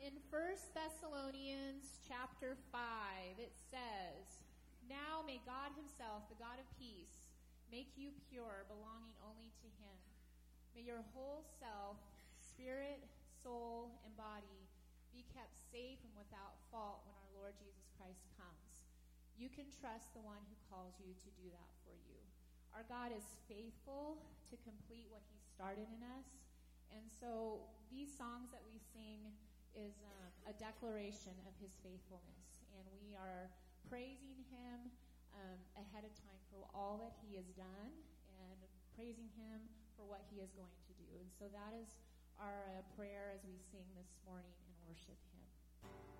In 1 Thessalonians chapter 5, it says, Now may God himself, the God of peace, make you pure, belonging only to him. May your whole self, spirit, soul, and body be kept safe and without fault when our Lord Jesus Christ comes. You can trust the one who calls you to do that for you. Our God is faithful to complete what he started in us. And so these songs that we sing is um, a declaration of his faithfulness. And we are praising him um, ahead of time for all that he has done and praising him for what he is going to do. And so that is our uh, prayer as we sing this morning and worship him.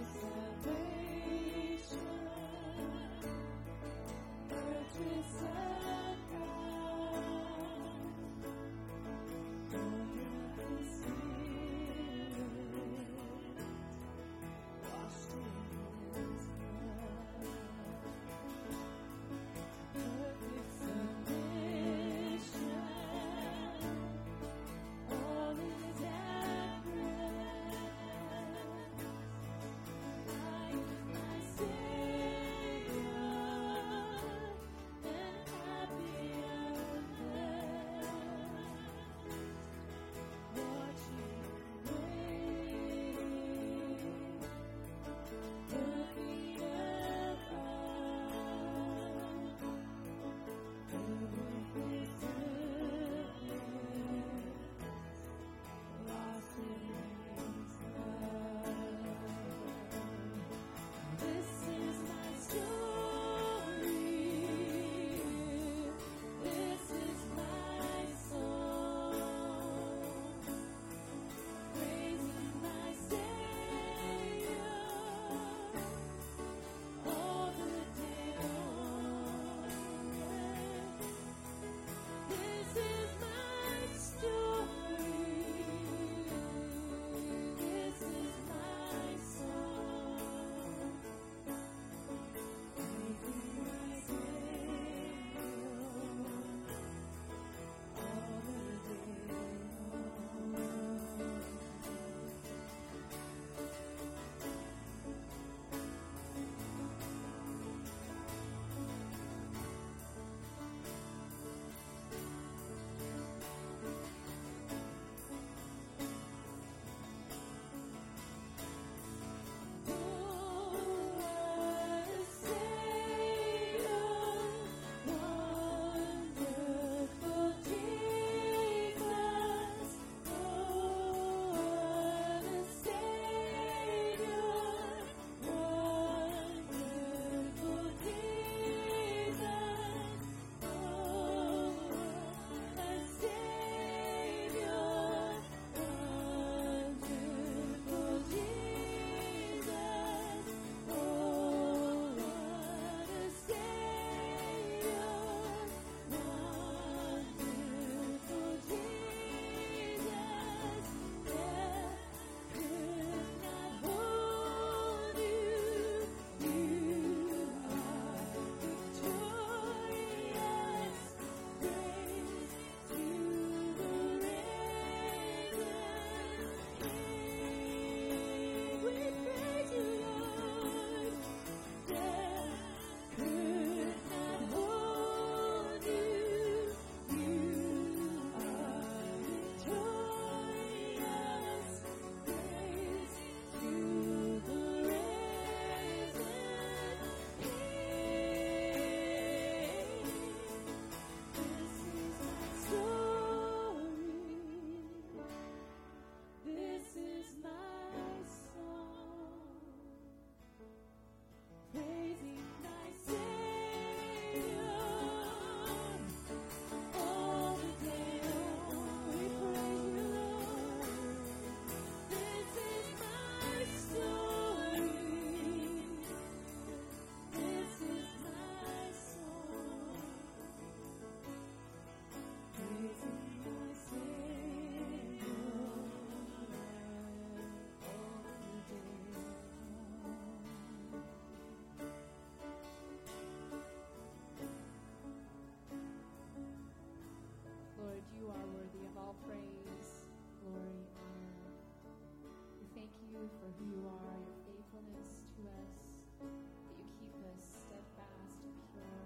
who you are, your faithfulness to us, that you keep us steadfast and pure.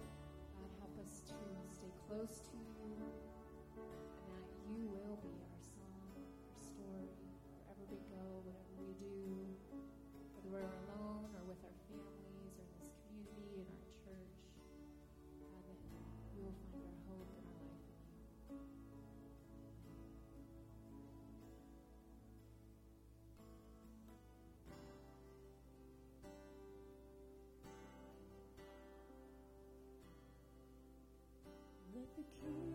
God, help us to stay close to good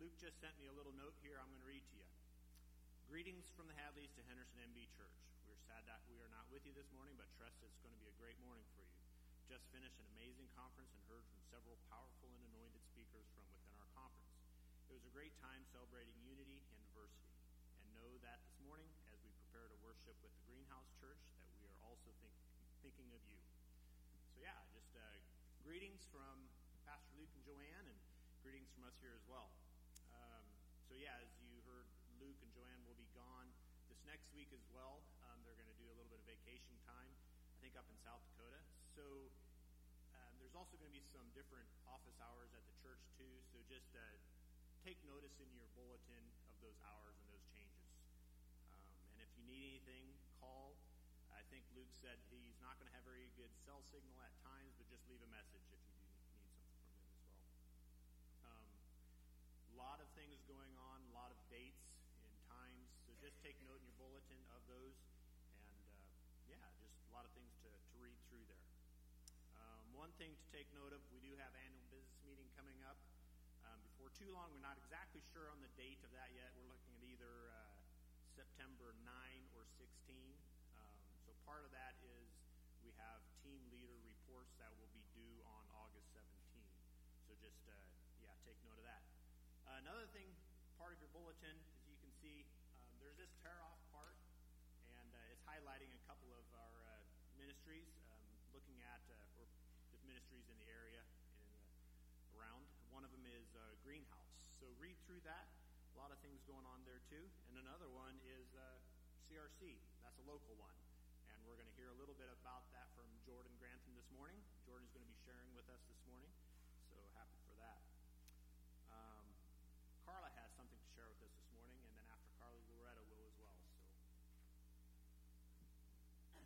Luke just sent me a little note here I'm going to read to you. Greetings from the Hadleys to Henderson MB Church. We're sad that we are not with you this morning, but trust it's going to be a great morning for you. Just finished an amazing conference and heard from several powerful and anointed speakers from within our conference. It was a great time celebrating unity and diversity. And know that this morning, as we prepare to worship with the Greenhouse Church, that we are also think, thinking of you. So yeah, just uh, greetings from Pastor Luke and Joanne, and greetings from us here as well. Yeah, as you heard, Luke and Joanne will be gone this next week as well. Um, they're going to do a little bit of vacation time, I think, up in South Dakota. So, um, there's also going to be some different office hours at the church, too. So, just uh, take notice in your bulletin of those hours and those changes. Um, and if you need anything, call. I think Luke said he's not going to have very good cell signal at times, but just leave a message if you do need something from him as well. Um, a lot of things going on, a lot of dates and times, so just take note in your bulletin of those. And uh, yeah, just a lot of things to, to read through there. Um, one thing to take note of, we do have annual business meeting coming up. Um, before too long, we're not exactly sure on the date of that yet. We're looking at either uh, September 9 or 16. Um, so part of that is we have team leader reports that will be due on August 17. So just, uh, yeah, take note of that. Uh, another thing, part of your bulletin, as you can see, um, there's this tear off part, and uh, it's highlighting a couple of our uh, ministries, um, looking at uh, or the ministries in the area and uh, around. One of them is uh, Greenhouse. So read through that. A lot of things going on there too. And another one is uh, CRC. That's a local one. And we're going to hear a little bit about that from Jordan Grantham this morning. Jordan's going to be sharing with us this morning. So happy for that. Um, Carla has something to share with us this morning, and then after Carla, Loretta will as well. So.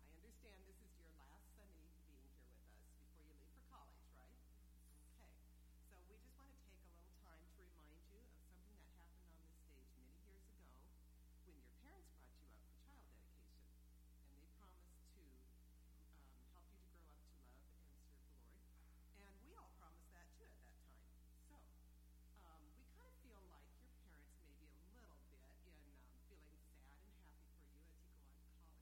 I understand this is your last Sunday being here with us before you leave for college, right? Okay. So we just want to take a little time to remind you of something that happened on this stage many years ago when your parents brought you up for child dedication. And they promised to um, help you to grow up to love and serve the Lord. And we all promised that too at that time. So um, we kind of feel like your parents may be a little bit in um, feeling sad and happy for you as you go on to college.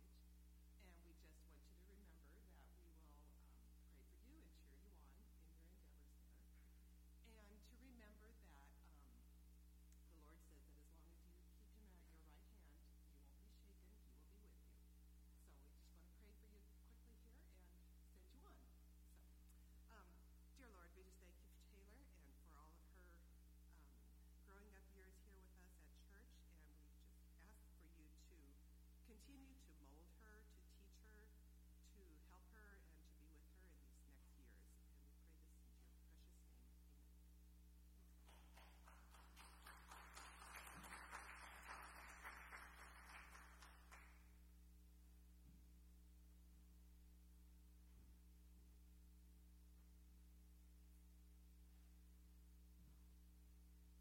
And we just want you to remember that we will um, pray for you and cheer you on in your endeavors there. And to remember that um, the Lord says that as long as you keep him at your right hand, you won't be shaken, he will be with you. So we just want to pray for you quickly here and send you on. So, um, dear Lord, we just thank you for Taylor and for all of her um, growing up years here with us at church. And we just ask for you to continue to mold her, to teach her, to help her, and to be with her in these next years. And we pray this in your precious name. Amen.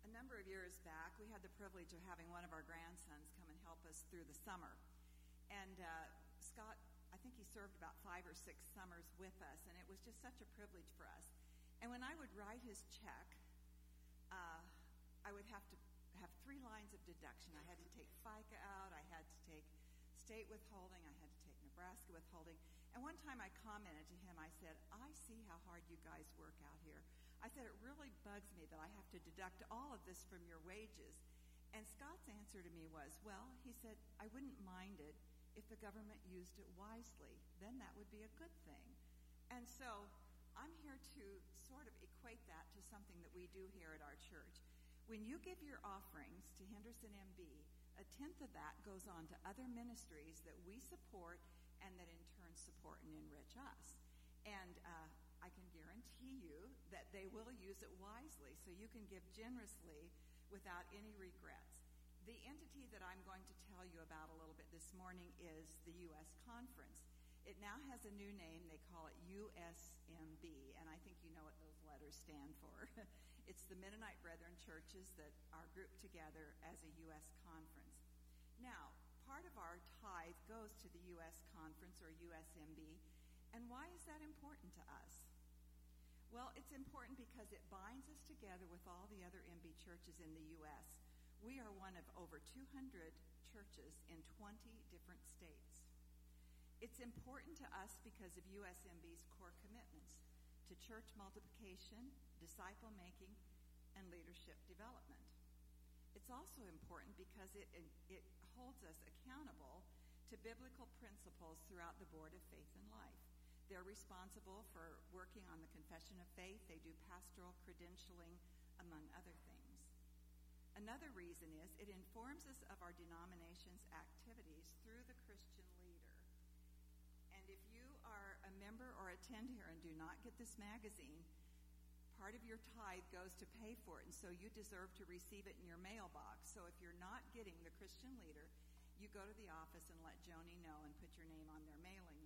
A number of years back, we had the privilege of having one of our grandsons come and help us through the summer. And uh, Scott, I think he served about five or six summers with us, and it was just such a privilege for us. And when I would write his check, uh, I would have to have three lines of deduction. I had to take FICA out, I had to take state withholding, I had to take Nebraska withholding. And one time I commented to him, I said, I see how hard you guys work out here. I said, it really bugs me that I have to deduct all of this from your wages. And Scott's answer to me was, well, he said, I wouldn't mind it if the government used it wisely. Then that would be a good thing. And so I'm here to sort of equate that to something that we do here at our church. When you give your offerings to Henderson MB, a tenth of that goes on to other ministries that we support and that in turn support and enrich us. And uh, I can guarantee you that they will use it wisely so you can give generously without any regrets. The entity that I'm going to tell you about a little bit this morning is the U.S. Conference. It now has a new name. They call it USMB, and I think you know what those letters stand for. it's the Mennonite Brethren churches that are grouped together as a U.S. conference. Now, part of our tithe goes to the U.S. Conference or USMB, and why is that important to us? Well, it's important because it binds us together with all the other MB churches in the U.S. We are one of over 200 churches in 20 different states. It's important to us because of USMB's core commitments to church multiplication, disciple making, and leadership development. It's also important because it, it holds us accountable to biblical principles throughout the Board of Faith and Life. They're responsible for working on the confession of faith. They do pastoral credentialing, among other things. Another reason is it informs us of our denomination's activities through the Christian leader. And if you are a member or attend here and do not get this magazine, part of your tithe goes to pay for it, and so you deserve to receive it in your mailbox. So if you're not getting the Christian leader, you go to the office and let Joni know and put your name on their mailing.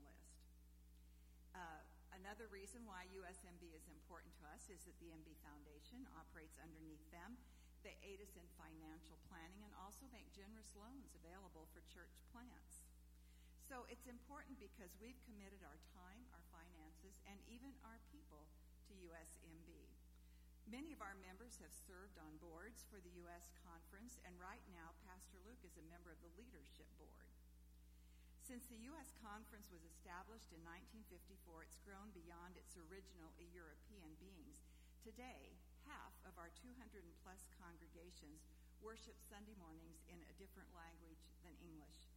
Uh, another reason why USMB is important to us is that the MB Foundation operates underneath them. They aid us in financial planning and also make generous loans available for church plants. So it's important because we've committed our time, our finances, and even our people to USMB. Many of our members have served on boards for the U.S. conference, and right now, Pastor Luke is a member of the leadership board. Since the U.S. conference was established in 1954, it's grown beyond its original European beings. Today, half of our 200 plus congregations worship Sunday mornings in a different language than English.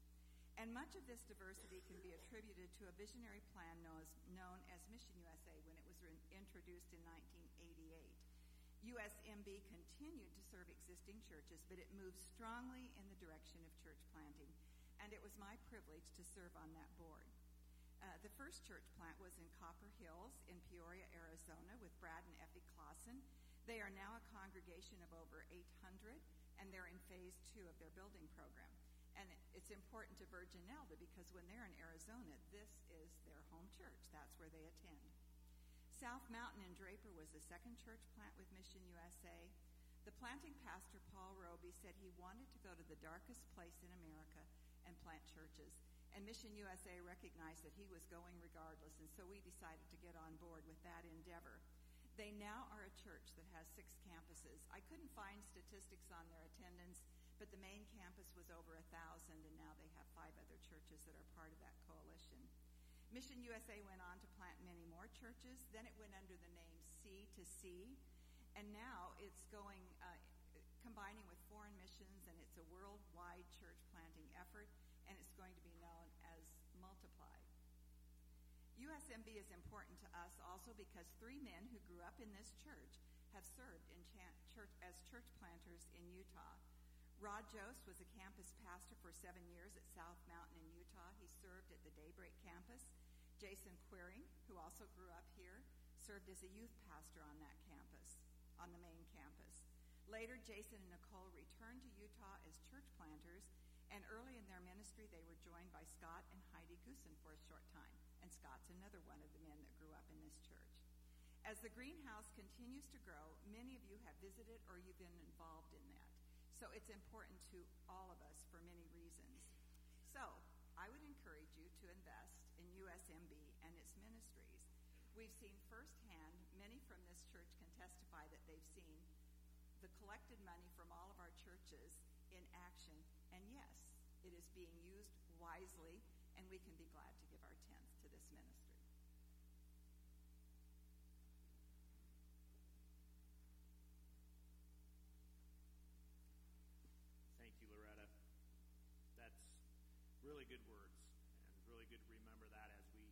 And much of this diversity can be attributed to a visionary plan known as Mission USA when it was introduced in 1988. USMB continued to serve existing churches, but it moved strongly in the direction of church planting. And it was my privilege to serve on that board. Uh, the first church plant was in Copper Hills in Peoria, Arizona, with Brad and Effie Clausen. They are now a congregation of over 800, and they're in phase two of their building program. And it's important to Virgin Elba because when they're in Arizona, this is their home church. That's where they attend. South Mountain in Draper was the second church plant with Mission USA. The planting pastor, Paul Roby, said he wanted to go to the darkest place in America and plant churches. And Mission USA recognized that he was going regardless, and so we decided to get on board with that endeavor. They now are a church that has six campuses. I couldn't find statistics on their attendance, but the main campus was over a thousand, and now they have five other churches that are part of that coalition. Mission USA went on to plant many more churches. Then it went under the name C to C, and now it's going, uh, combining with foreign missions, and it's a worldwide church planting effort, and it's going to be known as Multiply. USMB is important to us also because three men who grew up in this church have served in church, as church planters in Utah. Rod Jost was a campus pastor for seven years at South Mountain in Utah. He served at the Daybreak campus. Jason Quiring, who also grew up here, served as a youth pastor on that campus, on the main campus. Later, Jason and Nicole returned to Utah as church planters, and early in their ministry, they were joined by Scott and Heidi Goosen for a short time. Scott's another one of the men that grew up in this church. As the greenhouse continues to grow, many of you have visited or you've been involved in that. So it's important to all of us for many reasons. So I would encourage you to invest in USMB and its ministries. We've seen firsthand, many from this church can testify that they've seen the collected money from all of our churches in action. And yes, it is being used wisely, and we can be glad to give our tenth to this ministry. Thank you, Loretta. That's really good words, and it's really good to remember that as we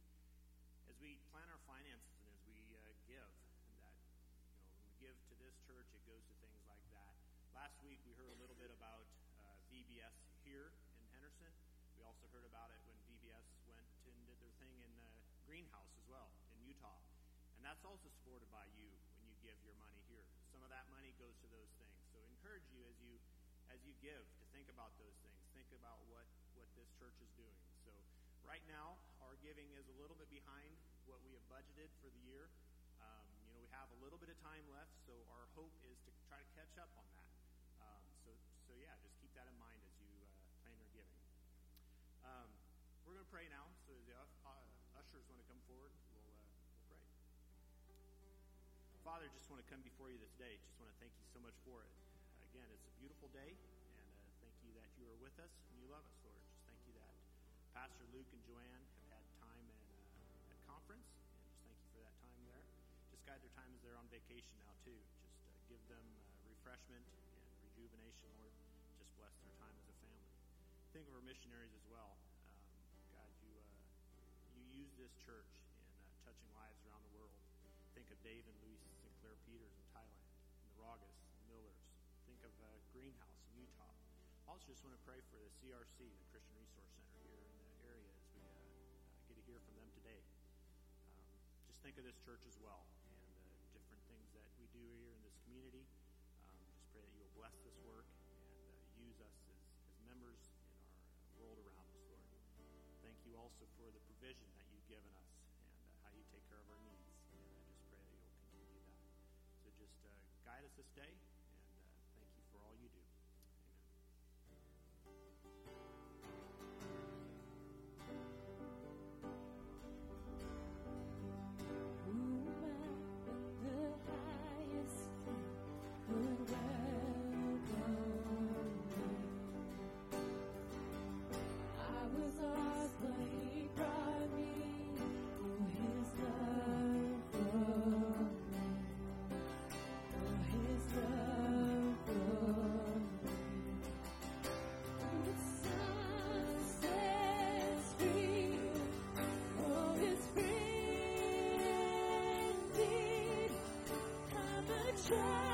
as we plan our finances and as we uh, give. And that you know, when we give to this church, it goes to things like that. Last week we heard a little bit about uh, VBS here in Henderson. We also heard about it when VBS went and did their thing in uh, Greenhouse as well in Utah, and that's also supported by you when you give your money here. Some of that money goes to those things. So encourage you as you as you give to think about those things. Think about what this church is doing. So right now our giving is a little bit behind what we have budgeted for the year. Um, you know we have a little bit of time left, so our hope is to try to catch up on that. Um, so so yeah, just keep that in mind as you uh, plan your giving. Um, we're going to pray now. So the uh, ushers want to come forward. We'll, uh, we'll pray. Father, just want to come before you this day. Just want to thank you so much for it. Again, it's a beautiful day, and uh, thank you that you are with us and you love us, Pastor Luke and Joanne have had time at, uh, at conference, and just thank you for that time there. Just guide their time as they're on vacation now, too. Just uh, give them uh, refreshment and rejuvenation, Lord. Just bless their time as a family. Think of our missionaries as well. Um, use this church in uh, touching lives around the world. Think of Dave and Louise Sinclair Peters in Thailand, and the Ragas, Millers. Think of uh, Greenhouse in Utah. Also, just want to pray for the CRC, the Christian Resource Center think of this church as well and uh, different things that we do here in this community. Um, just pray that you'll bless this work and uh, use us as, as members in our uh, world around us, Lord. Thank you also for the provision that you've given us and uh, how you take care of our needs. And I just pray that you'll continue that. So just uh, guide us this day, Child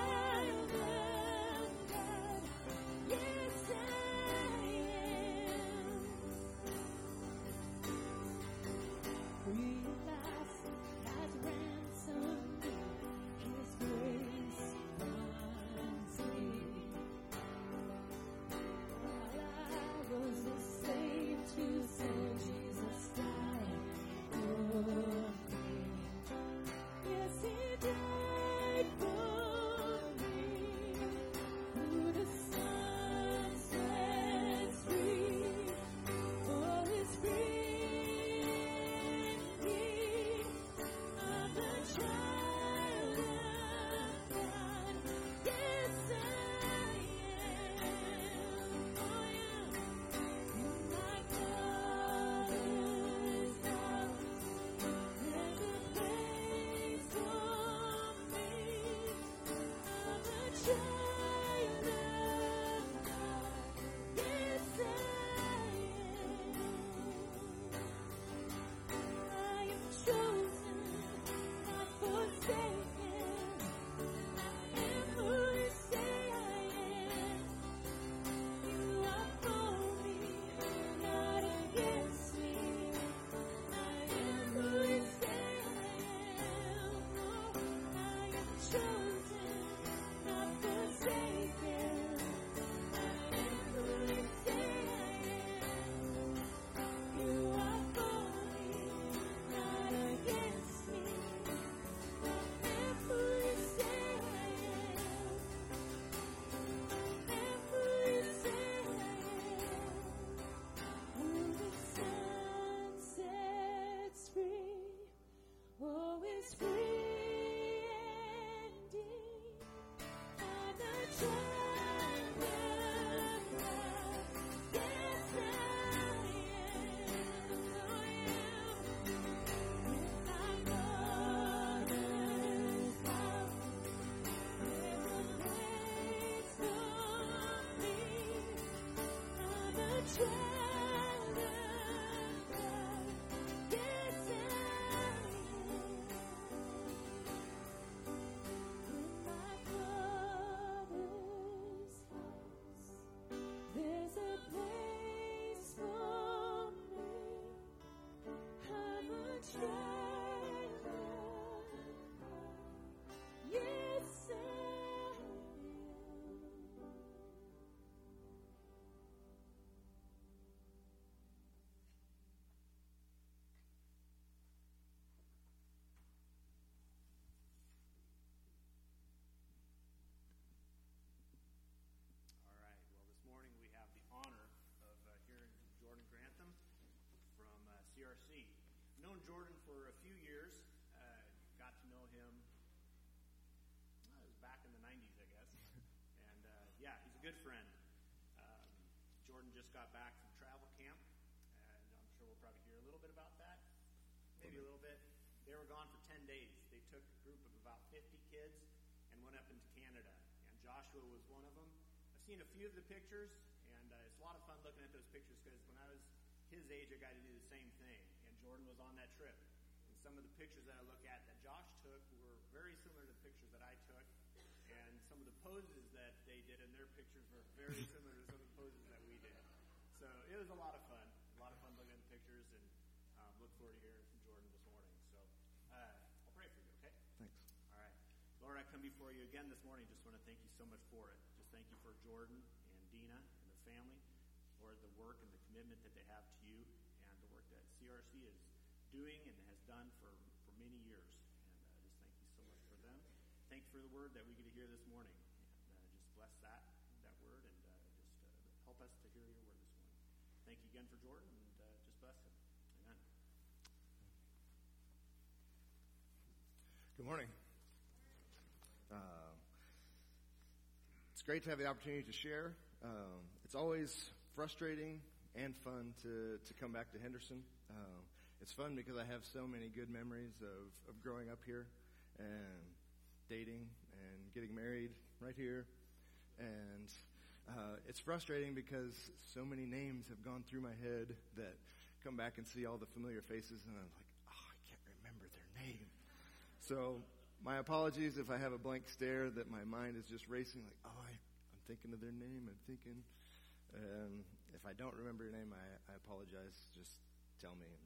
known Jordan for a few years. Uh, got to know him. uh, It was back in the '90s, I guess. and uh, yeah, he's a good friend. Um, Jordan just got back from travel camp, and I'm sure we'll probably hear a little bit about that. Maybe a little bit. They were gone for 10 days. They took a group of about 50 kids and went up into Canada. And Joshua was one of them. I've seen a few of the pictures, and uh, it's a lot of fun looking at those pictures because when I was his age, I got to do the same Jordan was on that trip. And some of the pictures that I look at that Josh took were very similar to the pictures that I took. And some of the poses that they did in their pictures were very similar to some of the poses that we did. So it was a lot of fun. A lot of fun looking at the pictures and um, look forward to hearing from Jordan this morning. So uh, I'll pray for you, okay? Thanks. All right. Lord, I come before you again this morning. Just want to thank you so much for it. Just thank you for Jordan and Dina and the family, Lord, the work and the commitment that they have to you and the CRC is doing and has done for, for many years. And uh, just thank you so much for them. Thank you for the word that we get to hear this morning. And uh, just bless that, that word and uh, just uh, help us to hear your word this morning. Thank you again for Jordan and uh, just bless him. Amen. Good morning. Uh, it's great to have the opportunity to share. Um, it's always frustrating and fun to, to come back to Henderson. Um, it's fun because I have so many good memories of, of growing up here and dating and getting married right here. And uh, it's frustrating because so many names have gone through my head that come back and see all the familiar faces and I'm like, oh, I can't remember their name. So my apologies if I have a blank stare that my mind is just racing like, oh, I, I'm thinking of their name. I'm thinking. Um, if I don't remember your name, I, I apologize. Just tell me and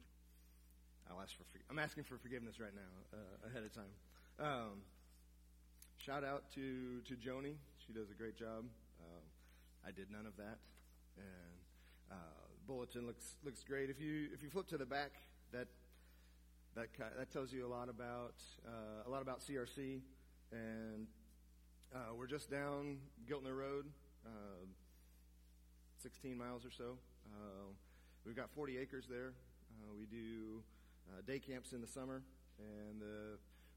I'll ask for, I'm asking for forgiveness right now, uh, ahead of time. Um, shout out to, to Joni. She does a great job. Um, I did none of that. And, uh, bulletin looks, looks great. If you, if you flip to the back, that that that tells you a lot about uh, a lot about CRC, and uh, we're just down Giltner Road, uh, 16 miles or so. Uh, we've got 40 acres there. Uh, we do uh, day camps in the summer, and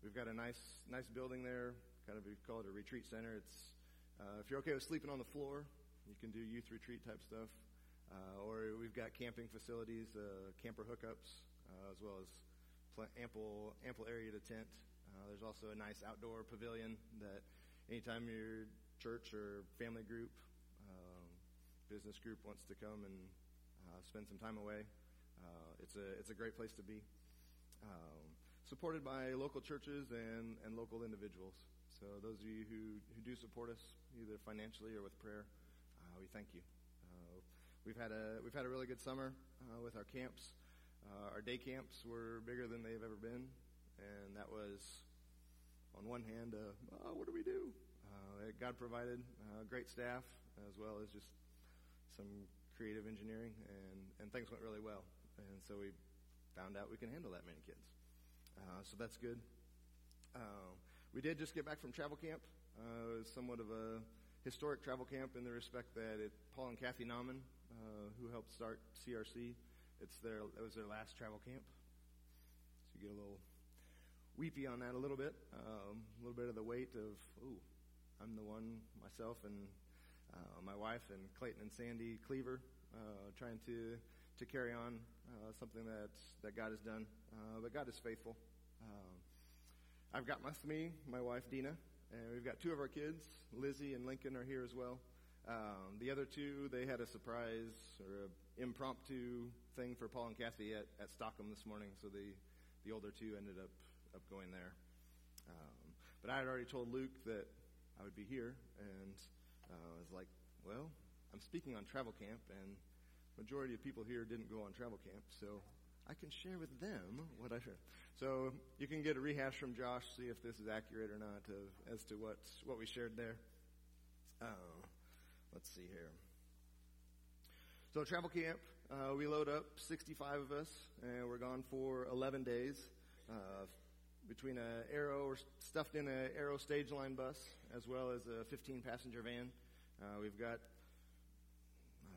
we've got a nice nice building there. Kind of we call it a retreat center. It's if you're okay with sleeping on the floor, you can do youth retreat type stuff, or we've got camping facilities, camper hookups, as well as ample ample area to tent. Uh, there's also a nice outdoor pavilion that anytime your church or family group, um, business group wants to come and uh, spend some time away, uh, it's a it's a great place to be. Um, supported by local churches and, and local individuals. So those of you who, who do support us, either financially or with prayer, uh, we thank you. Uh, we've had a we've had a really good summer uh, with our camps. Uh, our day camps were bigger than they've ever been, and that was, on one hand, oh, what do we do? God provided great staff as well as just some creative engineering, and, and things went really well. And so we found out we can handle that many kids. Uh, so that's good. Uh, we did just get back from travel camp. it was somewhat of a historic travel camp in the respect that it, Paul and Kathy Nauman, who helped start CRC, it's their it was their last travel camp, so you get a little weepy on that a little bit, um, a little bit of the weight of ooh, I'm the one myself and uh, my wife and Clayton and Sandy Cleaver uh, trying to to carry on uh, something that that God has done, uh, but God is faithful. Um, I've got with me my wife Dina, and we've got two of our kids, Lizzie and Lincoln, are here as well. Um, the other two, they had a surprise or an impromptu thing for Paul and Kathy at, at Stockham this morning, so the, the older two ended up, up going there. Um, but I had already told Luke that I would be here, and uh, I was like, well, I'm speaking on travel camp, and majority of people here didn't go on travel camp, so I can share with them what I heard. So you can get a rehash from Josh, see if this is accurate or not of, as to what what we shared there. Uh, Let's see here. So travel camp, uh, we load up 65 of us, and we're gone for 11 days. Between a arrow or stuffed in a Arrow Stage Line bus, as well as a 15 passenger van. Uh, we've got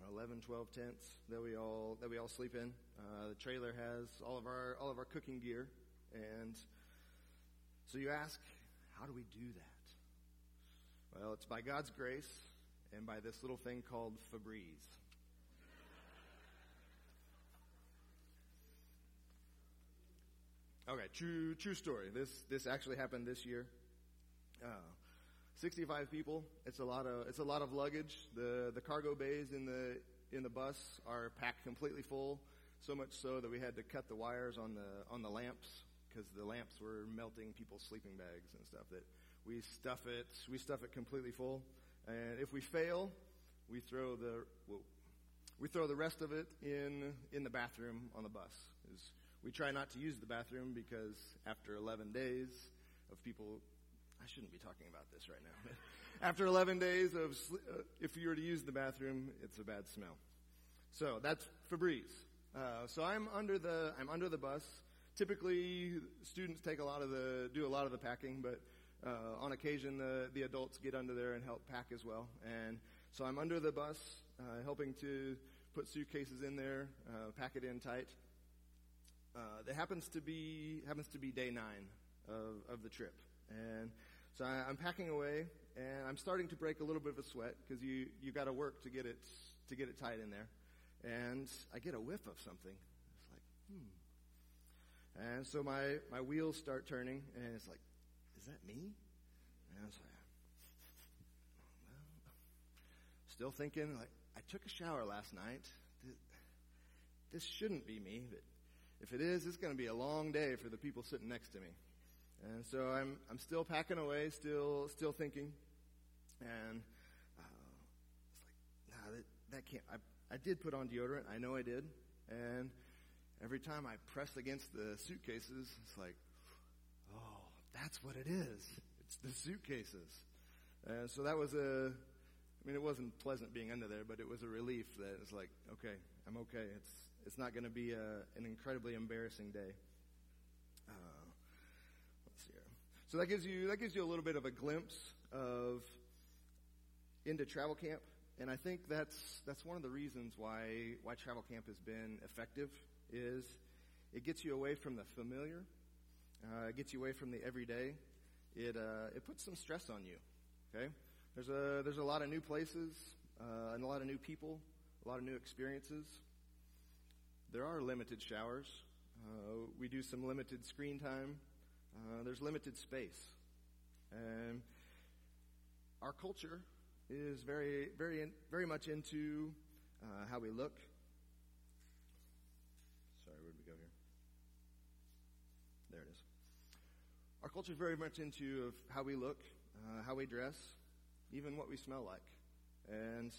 know, 11, 12 tents that we all that we all sleep in. Uh, the trailer has all of our all of our cooking gear, and so you ask, how do we do that? Well, it's by God's grace and by this little thing called Febreze. Okay, true true story. This this actually happened this year. Uh, 65 people. It's a lot of it's a lot of luggage. The the cargo bays in the in the bus are packed completely full. so much so that we had to cut the wires on the on the lamps because the lamps were melting people's sleeping bags and stuff. That we stuff it, we stuff it completely full, and if we fail, we throw the well, we throw the rest of it in in the bathroom on the bus. We try not to use the bathroom because after 11 days of people, I shouldn't be talking about this right now. after 11 days of uh, if you were to use the bathroom, it's a bad smell. So that's Febreze. Uh, so I'm under the I'm under the bus. Typically, students take a lot of the do a lot of the packing, but uh, on occasion the the adults get under there and help pack as well. And so I'm under the bus, uh, helping to put suitcases in there, uh, pack it in tight. Uh, that happens to be happens to be day nine of, of the trip, and so I, I'm packing away, and I'm starting to break a little bit of a sweat because you you got to work to get it to get it tight in there, and I get a whiff of something. It's like hmm, and so my my wheels start turning, and it's like, is that me? And I was like, well, still thinking like I took a shower last night. This shouldn't be me, but if it is, it's going to be a long day for the people sitting next to me. And so I'm, I'm still packing away, still, still thinking. And uh, it's like, nah, that, that can't. I, I did put on deodorant. I know I did. And every time I press against the suitcases, it's like, oh, that's what it is. It's the suitcases. And so that was a, I mean, it wasn't pleasant being under there, but it was a relief that it's like, okay, I'm okay. It's, it's not going to be a, an incredibly embarrassing day. Uh, let's see here. So that gives you that gives you a little bit of a glimpse of into travel camp, and I think that's that's one of the reasons why why travel camp has been effective is it gets you away from the familiar, uh, it gets you away from the everyday. It uh, it puts some stress on you. Okay, there's a there's a lot of new places uh, and a lot of new people, a lot of new experiences. There are limited showers. Uh, we do some limited screen time. Uh, there's limited space. And our culture is very, very, very much into uh, how we look. Sorry, where'd we go here? There it is. Our culture is very much into of how we look, uh, how we dress, even what we smell like. And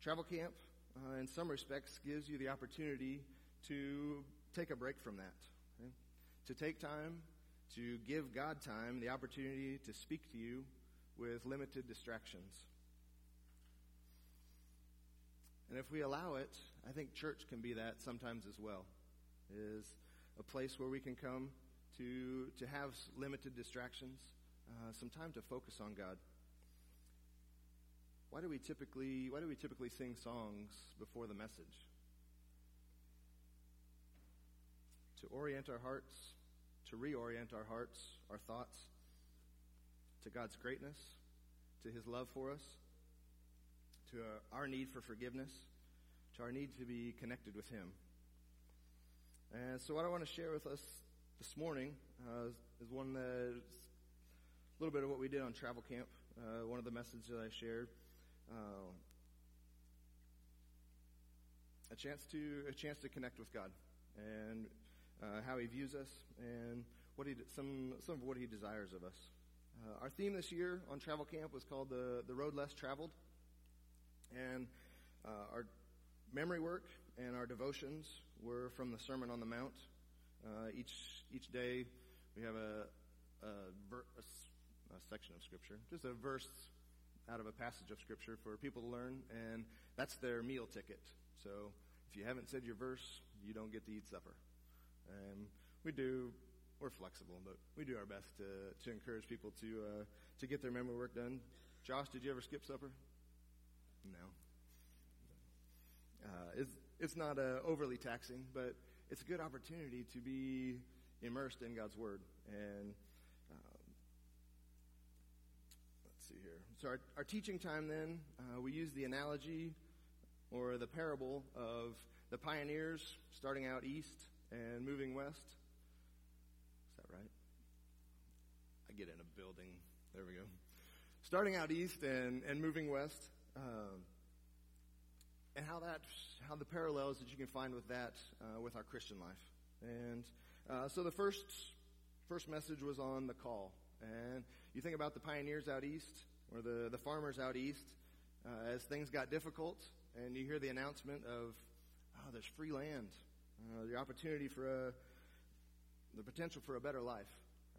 travel camp, uh, in some respects, gives you the opportunity to take a break from that. Okay? To take time, to give God time, the opportunity to speak to you with limited distractions. And if we allow it, I think church can be that sometimes as well. Is a place where we can come to to have limited distractions, uh, some time to focus on God. Why do we typically why do we typically sing songs before the message? To orient our hearts, to reorient our hearts, our thoughts to God's greatness, to his love for us, to uh, our need for forgiveness, to our need to be connected with him. And so what I want to share with us this morning uh, is one that a little bit of what we did on travel camp. Uh, one of the messages that I shared, uh, a chance to a chance to connect with God and uh, how He views us and what He some some of what He desires of us. Uh, our theme this year on travel camp was called the the road less traveled, and uh, our memory work and our devotions were from the Sermon on the Mount. Uh, each each day we have a a, ver- a a section of Scripture, just a verse out of a passage of Scripture for people to learn, and that's their meal ticket. So if you haven't said your verse, you don't get to eat supper. And we do. We're flexible, but we do our best to to encourage people to uh, to get their memory work done. Josh, did you ever skip supper? No. Uh, it's, it's not uh, overly taxing, but it's a good opportunity to be immersed in God's Word. And um, let's see here. So, our, our teaching time then, uh, we use the analogy or the parable of the pioneers starting out east and moving west. Is that right? I get in a building. There we go. Starting out east and, and moving west. Um, and how that, how the parallels that you can find with that, uh, with our Christian life. And uh, so the first first message was on the call, and you think about the pioneers out east or the the farmers out east uh, as things got difficult, and you hear the announcement of, oh, there's free land, uh, the opportunity for a the potential for a better life,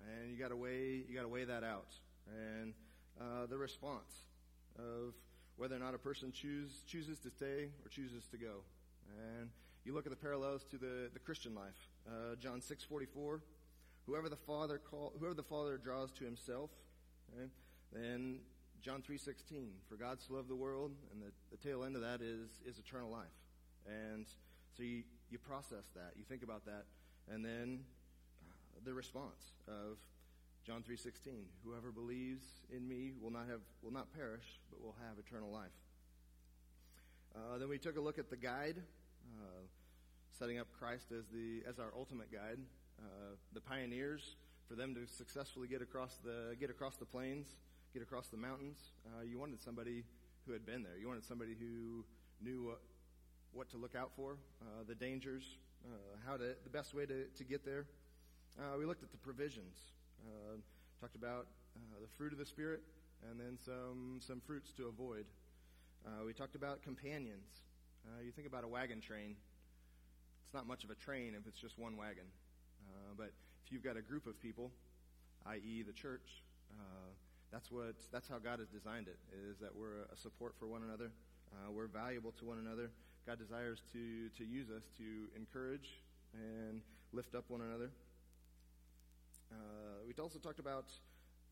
and you got to weigh you got to weigh that out, and uh, the response of whether or not a person choose, chooses to stay or chooses to go. And you look at the parallels to the, the Christian life. Uh, John 6:44, whoever the Father call, whoever the Father draws to Himself. Okay? Then John 3:16, for God so loved the world, and the, the tail end of that is is eternal life. And so you you process that, you think about that, and then the response of John 3:16, whoever believes in me will not have will not perish but will have eternal life. Uh, then we took a look at the guide, uh, setting up Christ as the as our ultimate guide. Uh, the pioneers, for them to successfully get across the get across the plains, get across the mountains, uh, you wanted somebody who had been there. You wanted somebody who knew what, what to look out for, uh, the dangers, uh, how to the best way to, to get there. we looked at the provisions. Uh, talked about uh, the fruit of the Spirit and then some, some fruits to avoid. Uh, we talked about companions. Uh, you think about a wagon train. It's not much of a train if it's just one wagon. Uh, but if you've got a group of people, i.e., the church, uh, that's what that's how God has designed it. Is that we're a support for one another. we're valuable to one another. God desires to to use us to encourage and lift up one another. Uh, we also talked about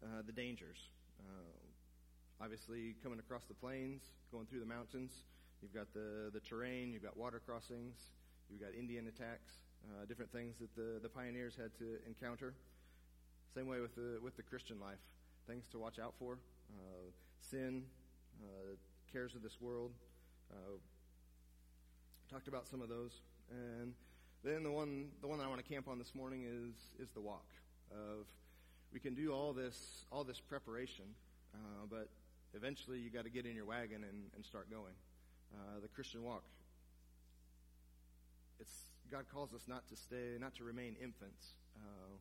uh, the dangers. Uh, obviously, coming across the plains, going through the mountains, you've got the, the terrain, you've got water crossings, you've got Indian attacks, uh, different things that the, the pioneers had to encounter. Same way with the, with the Christian life, things to watch out for, uh, sin, uh, cares of this world. Talked about some of those. And then the one, the one that I want to camp on this morning is, is the walk of we can do all this all this preparation, uh, but eventually you got to get in your wagon and, and start going. Uh, the Christian walk. It's God calls us not to stay, not to remain infants, uh,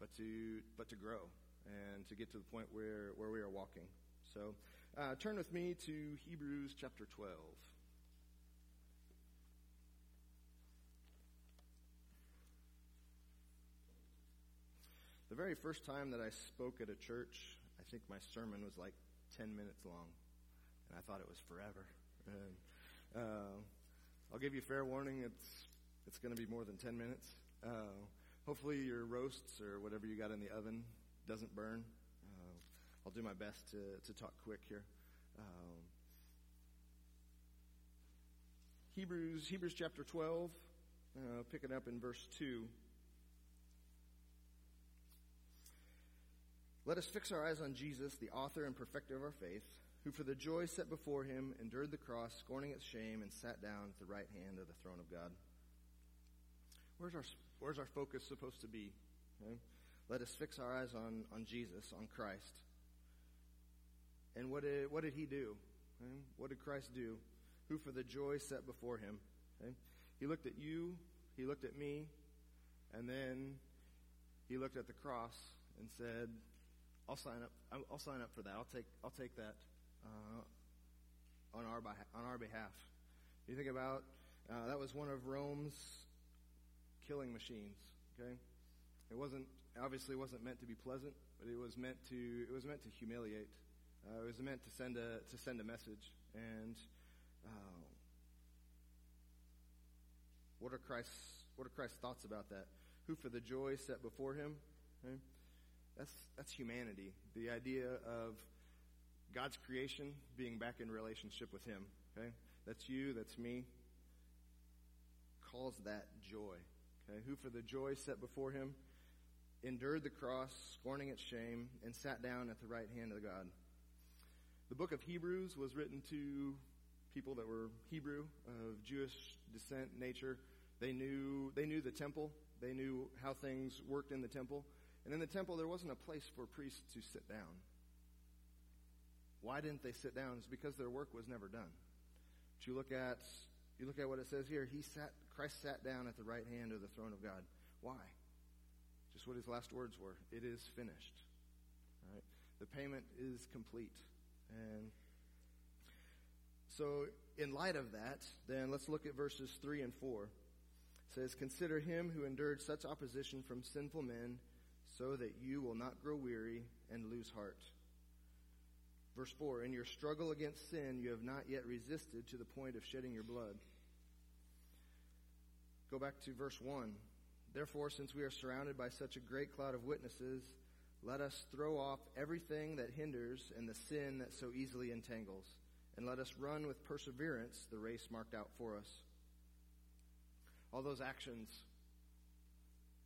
but to but to grow and to get to the point where where we are walking. So, uh, turn with me to Hebrews chapter twelve. The very first time that I spoke at a church, I think my sermon was like 10 minutes long, and I thought it was forever. And uh, I'll give you fair warning, it's, it's going to be more than 10 minutes. Uh, hopefully, your roasts or whatever you got in the oven doesn't burn. Uh, I'll do my best to, to talk quick here. Um, Hebrews, Hebrews chapter 12, uh, picking up in verse 2. Let us fix our eyes on Jesus, the author and perfecter of our faith, who for the joy set before him endured the cross, scorning its shame, and sat down at the right hand of the throne of God. Where's our, where's our focus supposed to be? Okay? Let us fix our eyes on, on Jesus, on Christ. And what did, what did he do? Okay? What did Christ do? Who for the joy set before him? Okay? He looked at you, he looked at me, and then he looked at the cross and said, I'll sign up. I'll sign up for that. I'll take. I'll take that uh, on our on our behalf. You think about uh, that was one of Rome's killing machines. Okay, it wasn't obviously wasn't meant to be pleasant, but it was meant to it was meant to humiliate. Uh, it was meant to send a to send a message. And uh, what are Christ's what are Christ's thoughts about that? Who for the joy set before him? Okay? That's, that's humanity. The idea of God's creation being back in relationship with Him. Okay? That's you, that's me. Calls that joy. Okay? Who for the joy set before Him endured the cross, scorning its shame, and sat down at the right hand of God. The book of Hebrews was written to people that were Hebrew, of Jewish descent, nature. They knew, they knew the temple. They knew how things worked in the temple. And in the temple, there wasn't a place for priests to sit down. Why didn't they sit down? It's because their work was never done. But you look at you look at what it says here. He sat Christ sat down at the right hand of the throne of God. Why? Just what his last words were. It is finished. All right? The payment is complete. And so in light of that, then let's look at verses 3 and 4. It says, Consider him who endured such opposition from sinful men, so that you will not grow weary and lose heart. Verse 4 In your struggle against sin, you have not yet resisted to the point of shedding your blood. Go back to verse 1. Therefore, since we are surrounded by such a great cloud of witnesses, let us throw off everything that hinders and the sin that so easily entangles, and let us run with perseverance the race marked out for us. All those actions,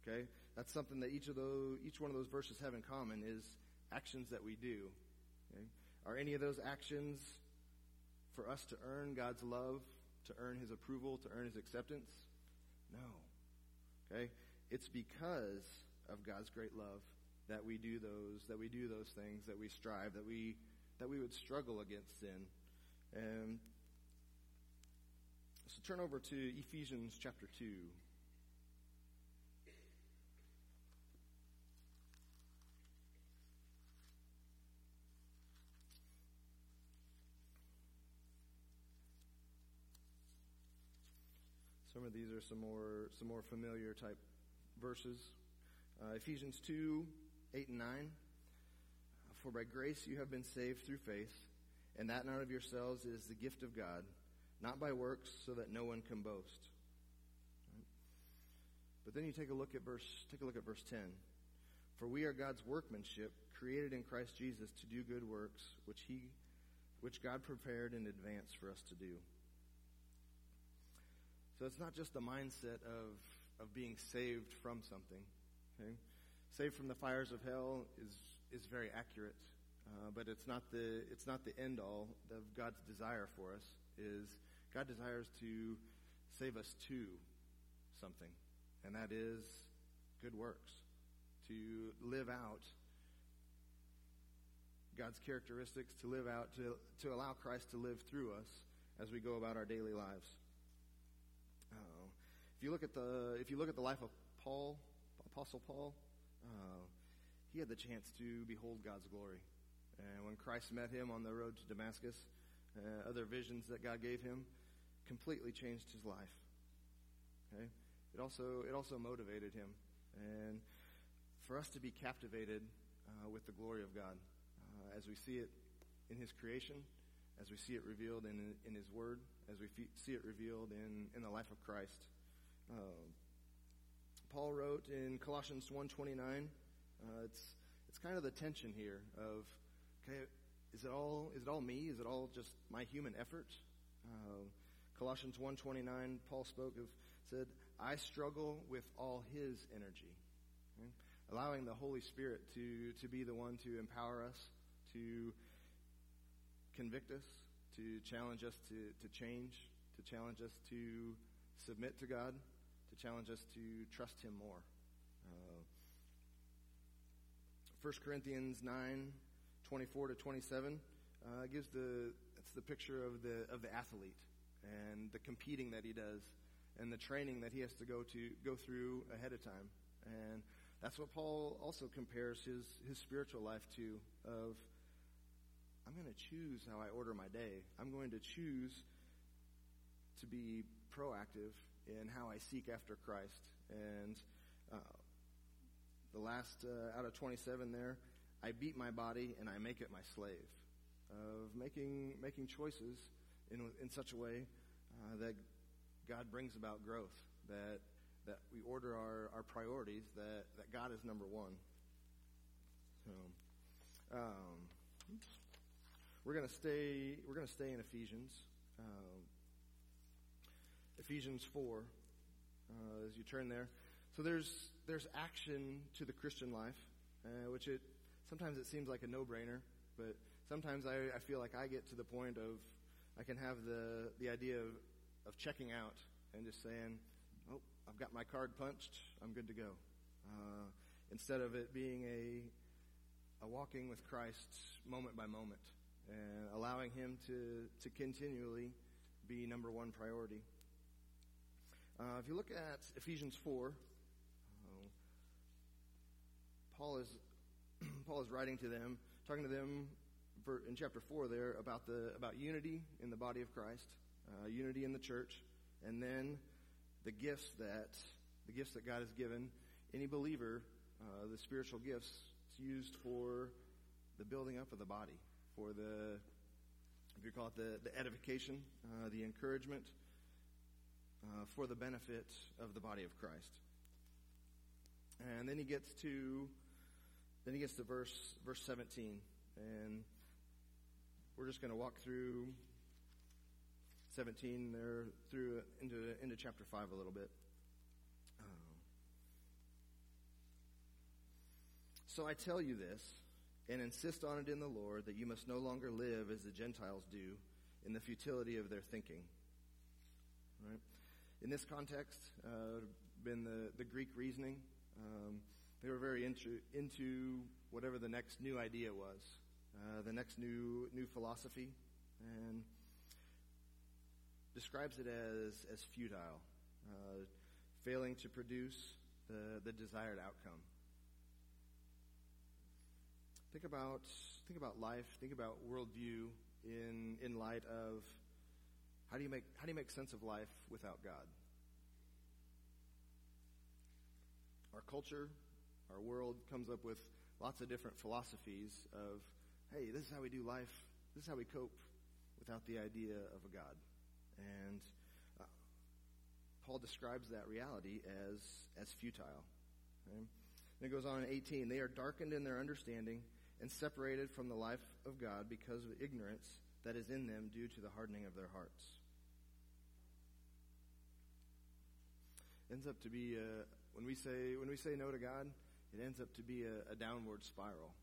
okay, that's something that each of those, each one of those verses have in common is actions that we do. Okay? Are any of those actions for us to earn God's love, to earn His approval, to earn His acceptance? No. Okay? It's because of God's great love that we do those that we do those things that we strive that we that we would struggle against sin. And so turn over to Ephesians chapter 2. Some of these are some more some more familiar type verses. Uh, Ephesians 2, 8 and 9. For by grace you have been saved through faith, and that not of yourselves is the gift of God, not by works, so that no one can boast. But then you take a look at verse take a look at verse 10. For we are God's workmanship, created in Christ Jesus to do good works, which he which God prepared in advance for us to do. So it's not just the mindset of of being saved from something. Okay? Saved from the fires of hell is is very accurate, uh, but it's not the it's not the end all of God's desire for us. Is God desires to save us to something, and that is good works, to live out God's characteristics, to live out to to allow Christ to live through us as we go about our daily lives. If you look at the if you look at the life of Paul, Apostle Paul, uh, he had the chance to behold God's glory. And when Christ met him on the road to Damascus, uh, other visions that God gave him completely changed his life. Okay, it also it also motivated him, and for us to be captivated uh, with the glory of God uh, as we see it in His creation, as we see it revealed in in His Word, as we see it revealed in in the life of Christ. Uh, Paul wrote in Colossians 1:29, uh, it's it's kind of the tension here of okay, is it all is it all me? Is it all just my human effort? Uh, Colossians 1:29, Paul spoke of said, "I struggle with all His energy." Okay? Allowing the Holy Spirit to to be the one to empower us, to convict us, to challenge us to to change, to challenge us to submit to God, challenge us to trust Him more. Uh, 1 Corinthians 9, 24 to 27 uh, gives the it's the picture of the of the athlete and the competing that he does and the training that he has to go to go through ahead of time. And that's what Paul also compares his his spiritual life to of I'm going to choose how I order my day. I'm going to choose to be proactive in how I seek after Christ. And uh, the last uh, out of 27 there, I beat my body and I make it my slave. Of making making choices in in such a way uh, that God brings about growth. That that we order our, our priorities. That that God is number one. So, um, we're gonna stay. We're gonna stay in Ephesians. Um, Ephesians four. Uh, as you turn there, so there's there's action to the Christian life, uh, which it sometimes it seems like a no-brainer, but sometimes I, I feel like I get to the point of I can have the the idea of of checking out and just saying, "Oh, I've got my card punched. I'm good to go." Uh, instead of it being a a walking with Christ moment by moment and allowing Him to to continually be number one priority. Uh, if you look at Ephesians 4, uh, Paul is Paul is writing to them, talking to them for, in chapter 4 there about the about unity in the body of Christ, uh, unity in the church, and then the gifts that the gifts that God has given any believer, uh, the spiritual gifts, it's used for the building up of the body, for the if you call it the, the edification, uh, the encouragement, uh, for the benefit of the body of Christ. And then he gets to then he gets to verse verse 17 and we're just going to walk through 17 there through into into chapter 5 a little bit. Um, so I tell you this and insist on it in the Lord that you must no longer live as the Gentiles do in the futility of their thinking. Right? In this context, uh, been the, the Greek reasoning. Um, they were very into, into whatever the next new idea was, uh, the next new new philosophy, and describes it as as futile, uh, failing to produce the the desired outcome. Think about think about life. Think about worldview in in light of how do you make how do you make sense of life without God? Our culture, our world comes up with lots of different philosophies of, hey, this is how we do life. This is how we cope without the idea of a God. And uh, Paul describes that reality as as futile. Okay? And it goes on in 18. They are darkened in their understanding and separated from the life of God because of ignorance that is in them due to the hardening of their hearts. Ends up to be a, when we say when we say no to God, it ends up to be a, a downward spiral.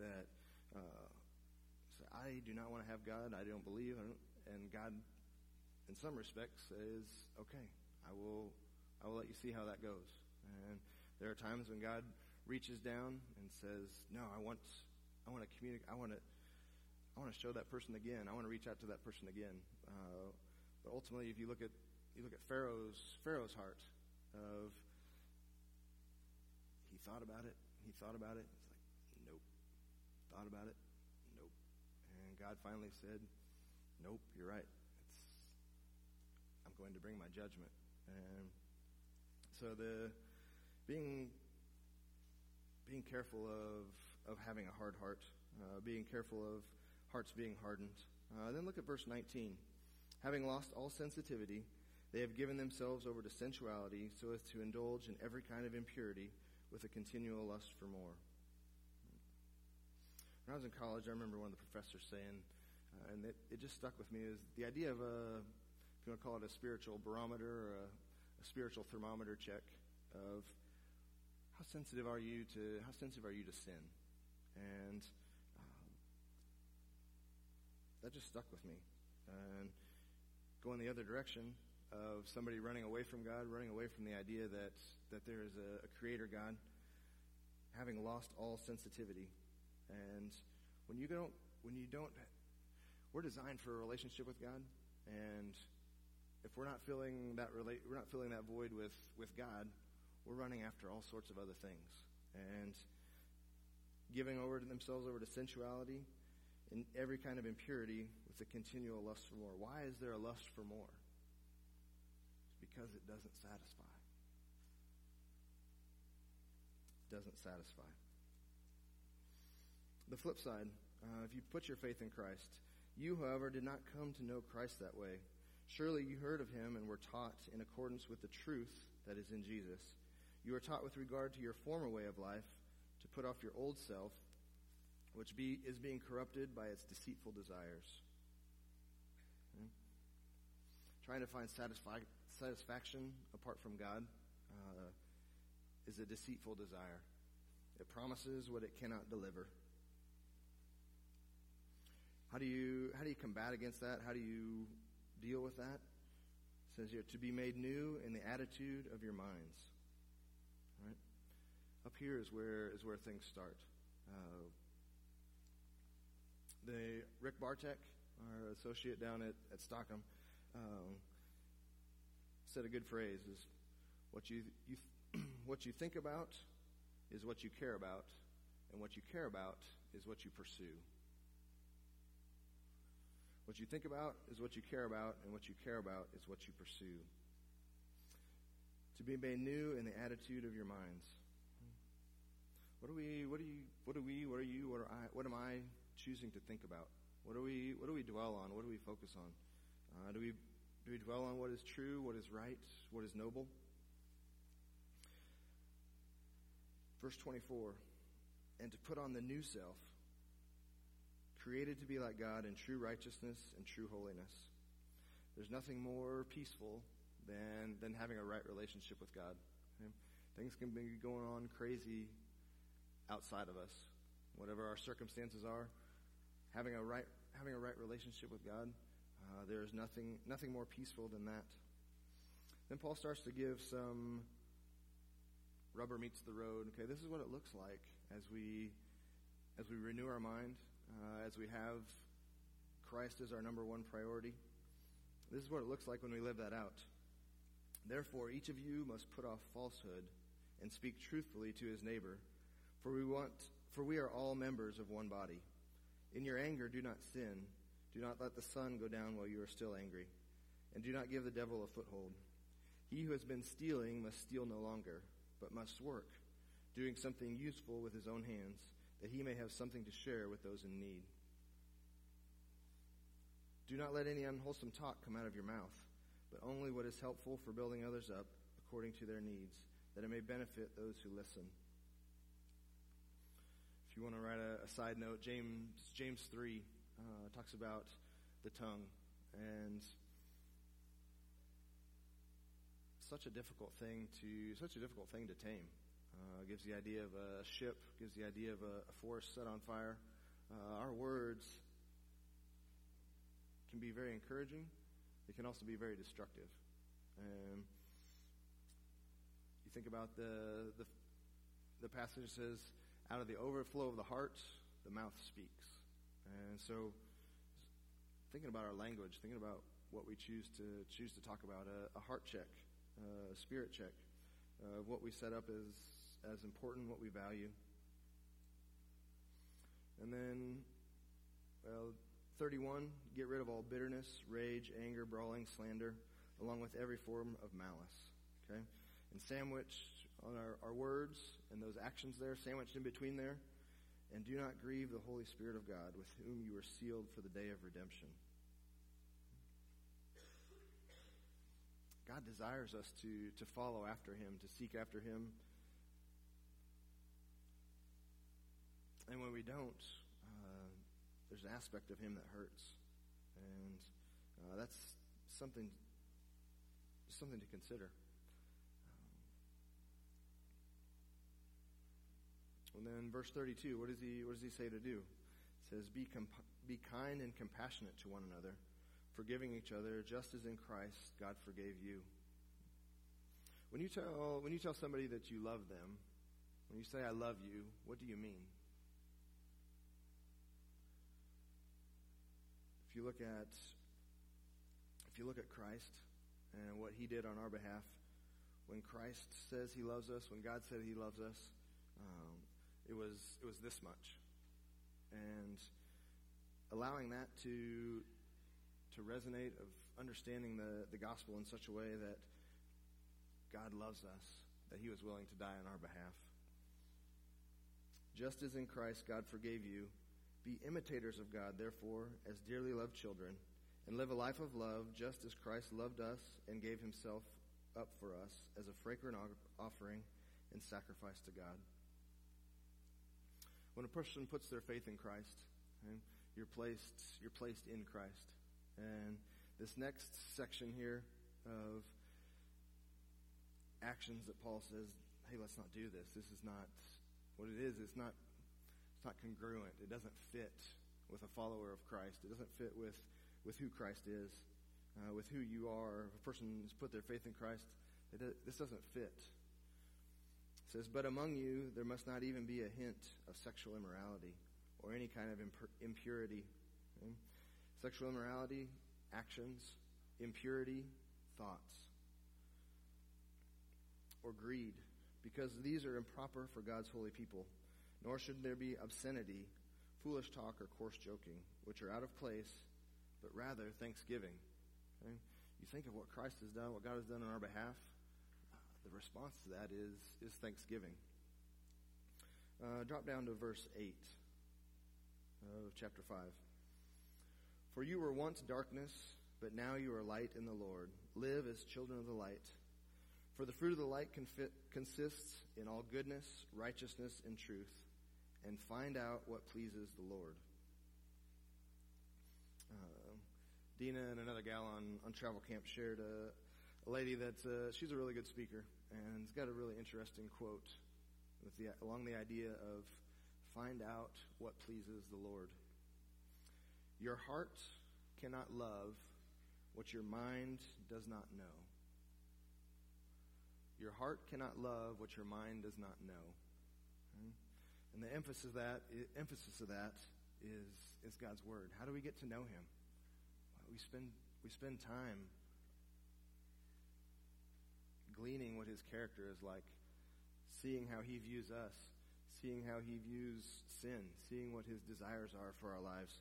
That uh, I do not want to have God. I don't believe, and God, in some respects, says, "Okay, I will. I will let you see how that goes." And there are times when God reaches down and says, "No, I want. I want to communicate. I want to. I want to show that person again. I want to reach out to that person again." Uh, but ultimately, if you look at you look at Pharaoh's Pharaoh's heart of he thought about it. He thought about it. It's like, nope. Thought about it. Nope. And God finally said, nope, you're right. It's, I'm going to bring my judgment. And so the being being careful of of having a hard heart, uh, being careful of hearts being hardened. Uh, then look at verse 19. Having lost all sensitivity, they have given themselves over to sensuality so as to indulge in every kind of impurity with a continual lust for more. When I was in college, I remember one of the professors saying, uh, and it, it, just stuck with me, is the idea of a, if you want to call it a spiritual barometer or a, a spiritual thermometer check of how sensitive are you to how sensitive are you to sin, and um, that just stuck with me. And going the other direction of somebody running away from God, running away from the idea that that there is a, a creator God, having lost all sensitivity. And when you don't, when you don't, we're designed for a relationship with God, and if we're not filling that relate, we're not filling that void with with God, we're running after all sorts of other things and giving over to themselves over to sensuality and every kind of impurity with a continual lust for more. Why is there a lust for more? Because it doesn't satisfy. It doesn't satisfy. The flip side, uh, if you put your faith in Christ, you, however, did not come to know Christ that way. Surely you heard of him and were taught in accordance with the truth that is in Jesus. You were taught with regard to your former way of life to put off your old self, which be, is being corrupted by its deceitful desires. Trying to find satisfi- satisfaction apart from God uh, is a deceitful desire. It promises what it cannot deliver. How do you how do you combat against that? How do you deal with that? It says here to be made new in the attitude of your minds. Right up here is where is where things start. Uh, the Rick Bartek, our associate down at, at Stockham, um, said a good phrase: "Is what you you what you think about is what you care about, and what you care about is what you pursue." What you think about is what you care about, and what you care about is what you pursue. To be made new in the attitude of your minds. What do we? What are you? What do we? What are you? What are I? What am I choosing to think about? What do we? What do we dwell on? What do we focus on? Uh, do we? Do we dwell on what is true? What is right? What is noble? Verse twenty-four, and to put on the new self created to be like God in true righteousness and true holiness. There's nothing more peaceful than, than having a right relationship with God. Okay? Things can be going on crazy outside of us, whatever our circumstances are. Having a right, having a right relationship with God, uh, there is nothing, nothing more peaceful than that. Then Paul starts to give some rubber meets the road. Okay, this is what it looks like as we, as we renew our mind, uh, as we have Christ as our number one priority. This is what it looks like when we live that out. Therefore, each of you must put off falsehood and speak truthfully to his neighbor, for we want for we are all members of one body. In your anger do not sin, do not let the sun go down while you are still angry, and do not give the devil a foothold. He who has been stealing must steal no longer, but must work, doing something useful with his own hands that he may have something to share with those in need. Do not let any unwholesome talk come out of your mouth, but only what is helpful for building others up according to their needs, that it may benefit those who listen. If you want to write a, a side note, James James three uh, talks about the tongue and such a difficult thing to such a difficult thing to tame. Uh, gives the idea of a ship, gives the idea of a, a forest set on fire. Uh, our words can be very encouraging. They can also be very destructive. Um, you think about the, the the passage says, "Out of the overflow of the heart, the mouth speaks." And so, thinking about our language, thinking about what we choose to choose to talk about, a, a heart check, a spirit check, uh, what we set up as as important, what we value. And then, well, 31, get rid of all bitterness, rage, anger, brawling, slander, along with every form of malice. Okay? And sandwiched on our, our words and those actions there, sandwiched in between there. And do not grieve the Holy Spirit of God, with whom you are sealed for the day of redemption. God desires us to, to follow after Him, to seek after Him, And when we don't, uh, there's an aspect of him that hurts, and uh, that's something something to consider. And then verse 32, what does he what does he say to do? It says, "Be comp- be kind and compassionate to one another, forgiving each other, just as in Christ God forgave you." When you tell when you tell somebody that you love them, when you say "I love you," what do you mean? If you look at if you look at Christ and what he did on our behalf, when Christ says he loves us, when God said he loves us, um, it was it was this much, and allowing that to to resonate of understanding the, the gospel in such a way that God loves us, that he was willing to die on our behalf. Just as in Christ God forgave you, be imitators of God, therefore, as dearly loved children, and live a life of love just as Christ loved us and gave himself up for us as a fragrant offering and sacrifice to God. When a person puts their faith in Christ, okay, you're placed you're placed in Christ. And this next section here of actions that Paul says, hey, let's not do this. This is not what it is. It's not it's not congruent. It doesn't fit with a follower of Christ. It doesn't fit with, with who Christ is, uh, with who you are. If a person has put their faith in Christ, does, this doesn't fit. Says, But among you there must not even be a hint of sexual immorality or any kind of impur- impurity. Okay? Sexual immorality, actions, impurity, thoughts, or greed, because these are improper for God's holy people. Nor should there be obscenity, foolish talk, or coarse joking, which are out of place, but rather thanksgiving. Okay? You think of what Christ has done, what God has done on our behalf. The response to that is is thanksgiving. Uh, drop down to verse eight of chapter five. For you were once darkness, but now you are light in the Lord. Live as children of the light. For the fruit of the light confi- consists in all goodness, righteousness, and truth and find out what pleases the Lord. Uh, Dina and another gal on, on travel camp shared a, a lady that uh, she's a really good speaker and it's got a really interesting quote the, along the idea of find out what pleases the Lord. Your heart cannot love what your mind does not know. Your heart cannot love what your mind does not know. Hmm? And the emphasis of that, emphasis of that is, is God's Word. How do we get to know Him? We spend, we spend time gleaning what His character is like, seeing how He views us, seeing how He views sin, seeing what His desires are for our lives.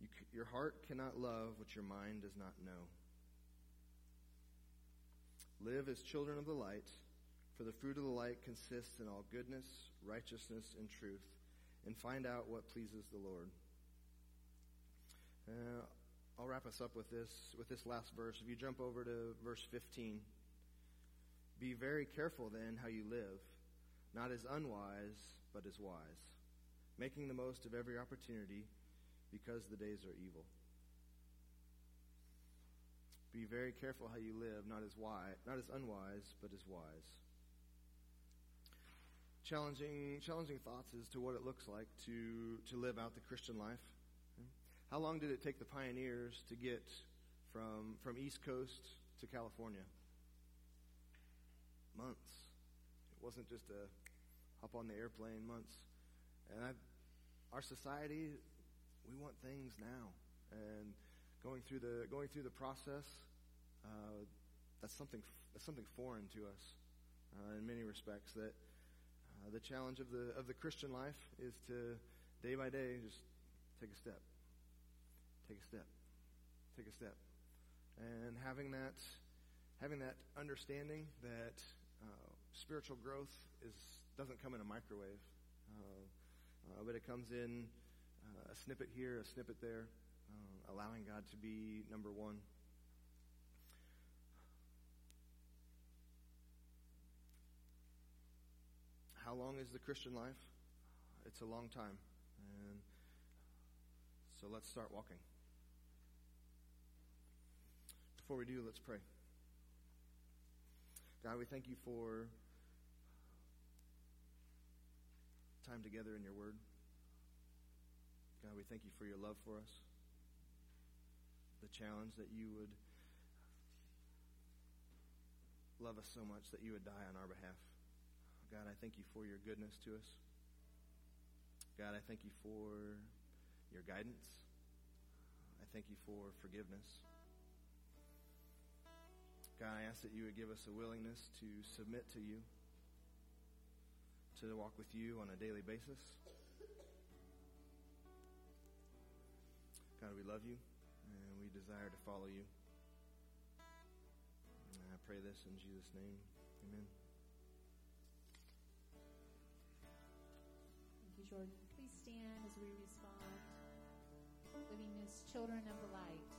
You, your heart cannot love what your mind does not know. Live as children of the light for the fruit of the light consists in all goodness, righteousness, and truth, and find out what pleases the Lord. Uh, I'll wrap us up with this with this last verse. If you jump over to verse 15, be very careful then how you live, not as unwise, but as wise, making the most of every opportunity, because the days are evil. Be very careful how you live, not as wise, not as unwise, but as wise challenging, challenging thoughts as to what it looks like to, to live out the Christian life. How long did it take the pioneers to get from, from East Coast to California? Months. It wasn't just a hop on the airplane, months. And I, our society, we want things now. And going through the, going through the process, uh, that's something, that's something foreign to us uh, in many respects that uh, the challenge of the of the Christian life is to day by day just take a step, take a step, take a step, and having that having that understanding that spiritual growth is doesn't come in a microwave, uh, uh but it comes in uh, a snippet here, a snippet there, uh, allowing God to be number one. how long is the Christian life? It's a long time. And so let's start walking. Before we do, let's pray. God, we thank you for time together in your word. God, we thank you for your love for us. The challenge that you would love us so much that you would die on our behalf. God, I thank you for your goodness to us. God, I thank you for your guidance. I thank you for forgiveness. God, I ask that you would give us a willingness to submit to you, to walk with you on a daily basis. God, we love you and we desire to follow you. And I pray this in Jesus' name. Amen. Jordan. Please stand as we respond. Living as children of the light.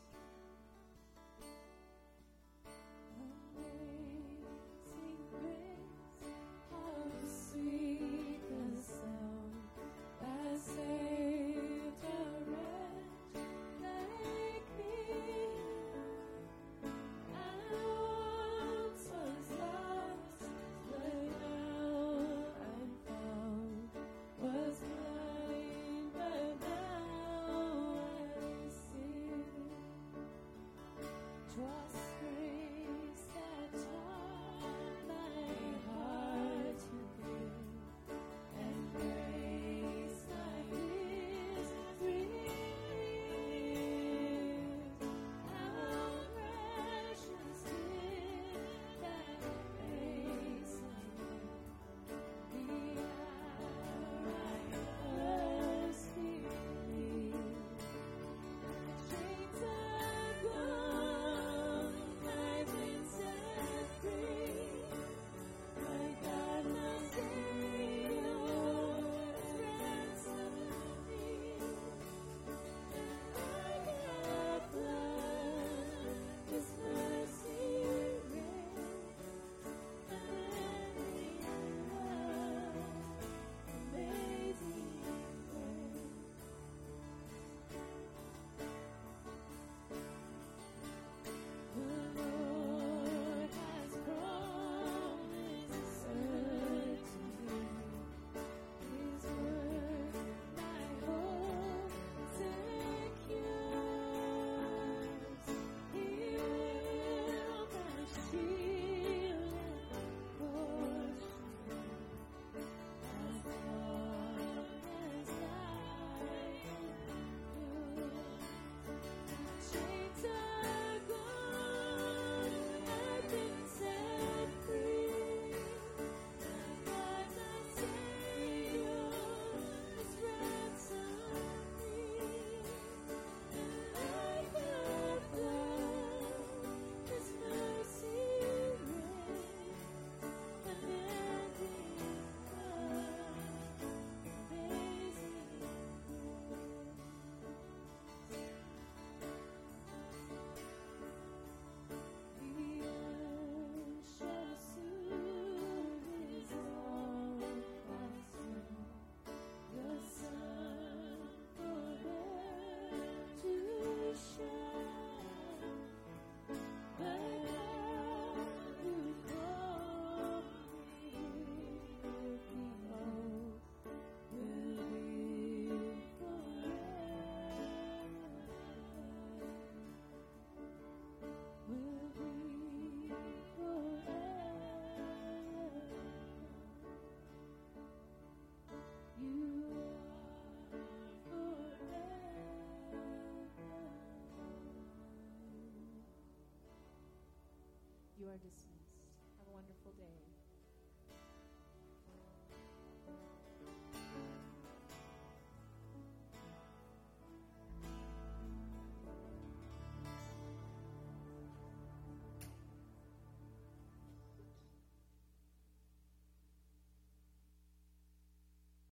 melhor de.